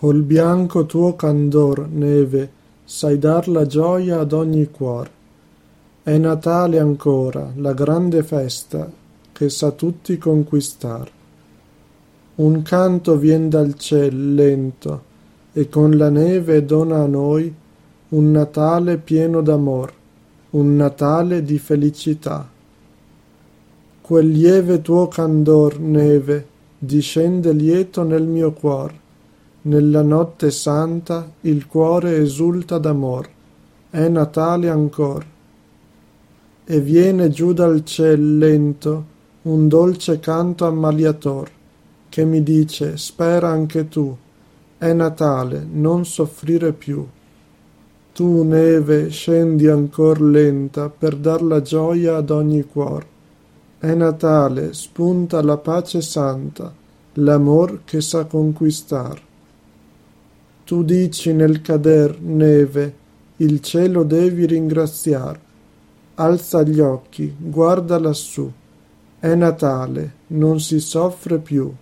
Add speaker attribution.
Speaker 1: Col bianco tuo candor, neve, sai dar la gioia ad ogni cuor. È Natale ancora, la grande festa che sa tutti conquistar. Un canto vien dal ciel lento e con la neve dona a noi un Natale pieno d'amor, un Natale di felicità. Quel lieve tuo candor, neve, discende lieto nel mio cuor nella notte santa il cuore esulta d'amor, è Natale ancor. E viene giù dal ciel lento un dolce canto ammaliator, che mi dice spera anche tu, è Natale, non soffrire più. Tu, neve, scendi ancor lenta per dar la gioia ad ogni cuor. È Natale, spunta la pace santa, l'amor che sa conquistar. Tu dici nel cader, neve, il cielo devi ringraziar. Alza gli occhi, guarda lassù. È Natale, non si soffre più.